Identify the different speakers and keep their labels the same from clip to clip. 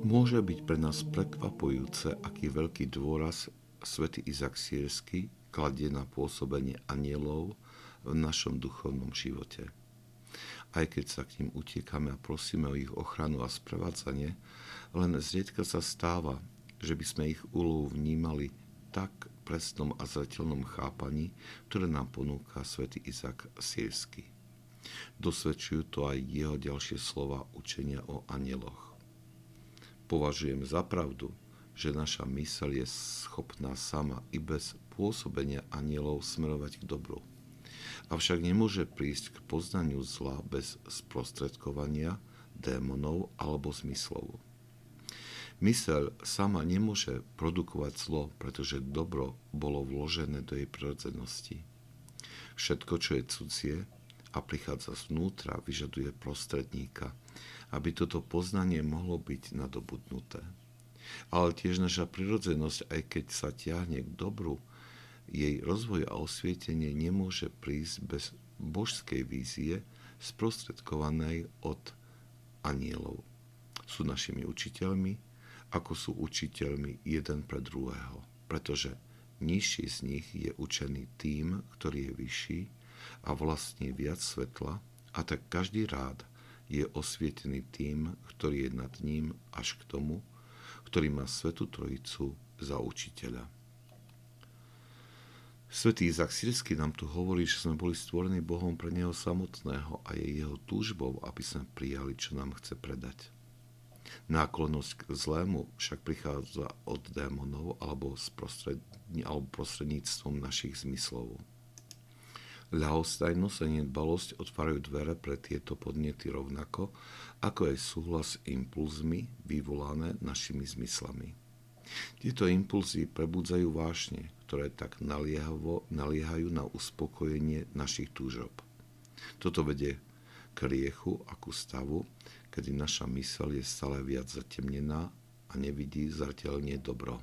Speaker 1: Môže byť pre nás prekvapujúce, aký veľký dôraz svätý Izak Sírsky kladie na pôsobenie anielov v našom duchovnom živote. Aj keď sa k ním utiekame a prosíme o ich ochranu a sprevádzanie, len zriedka sa stáva, že by sme ich úlohu vnímali tak presnom a zretelnom chápaní, ktoré nám ponúka svätý Izak Sírsky. Dosvedčujú to aj jeho ďalšie slova učenia o anieloch. Považujem za pravdu, že naša myseľ je schopná sama i bez pôsobenia anielov smerovať k dobru. Avšak nemôže prísť k poznaniu zla bez sprostredkovania démonov alebo zmyslov. Myseľ sama nemôže produkovať zlo, pretože dobro bolo vložené do jej prirodzenosti. Všetko, čo je cudzie, a prichádza zvnútra, vyžaduje prostredníka, aby toto poznanie mohlo byť nadobudnuté. Ale tiež naša prirodzenosť, aj keď sa ťahne k dobru, jej rozvoj a osvietenie nemôže prísť bez božskej vízie sprostredkovanej od anielov. Sú našimi učiteľmi, ako sú učiteľmi jeden pre druhého, pretože nižší z nich je učený tým, ktorý je vyšší a vlastní viac svetla a tak každý rád je osvietený tým, ktorý je nad ním až k tomu, ktorý má Svetu Trojicu za učiteľa. Svetý Izak Sirsky nám tu hovorí, že sme boli stvorení Bohom pre Neho samotného a je Jeho túžbou, aby sme prijali, čo nám chce predať. Náklonnosť k zlému však prichádza od démonov alebo, alebo prostredníctvom našich zmyslov. Ľahostajnosť a nedbalosť otvárajú dvere pre tieto podnety rovnako, ako aj súhlas s impulzmi vyvolané našimi zmyslami. Tieto impulzy prebudzajú vášne, ktoré tak naliehavo naliehajú na uspokojenie našich túžob. Toto vedie k riechu a ku stavu, kedy naša mysel je stále viac zatemnená a nevidí zrteľne dobro.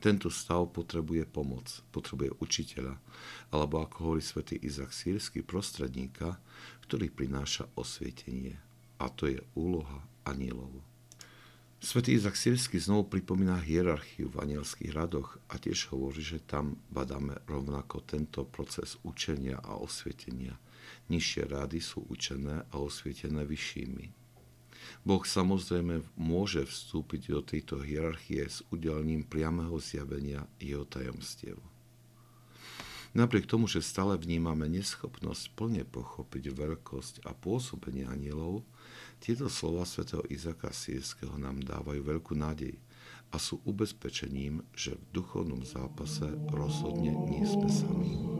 Speaker 1: Tento stav potrebuje pomoc, potrebuje učiteľa, alebo ako hovorí svätý Izak Sírsky, prostredníka, ktorý prináša osvietenie. A to je úloha anielov. Svetý Izak Sírsky znovu pripomína hierarchiu v anielských radoch a tiež hovorí, že tam badáme rovnako tento proces učenia a osvietenia. Nižšie rády sú učené a osvietené vyššími. Boh samozrejme môže vstúpiť do tejto hierarchie s udelením priameho zjavenia jeho tajomstiev. Napriek tomu, že stále vnímame neschopnosť plne pochopiť veľkosť a pôsobenie anielov, tieto slova svätého Izaka Sírskeho nám dávajú veľkú nádej a sú ubezpečením, že v duchovnom zápase rozhodne nie sme sami.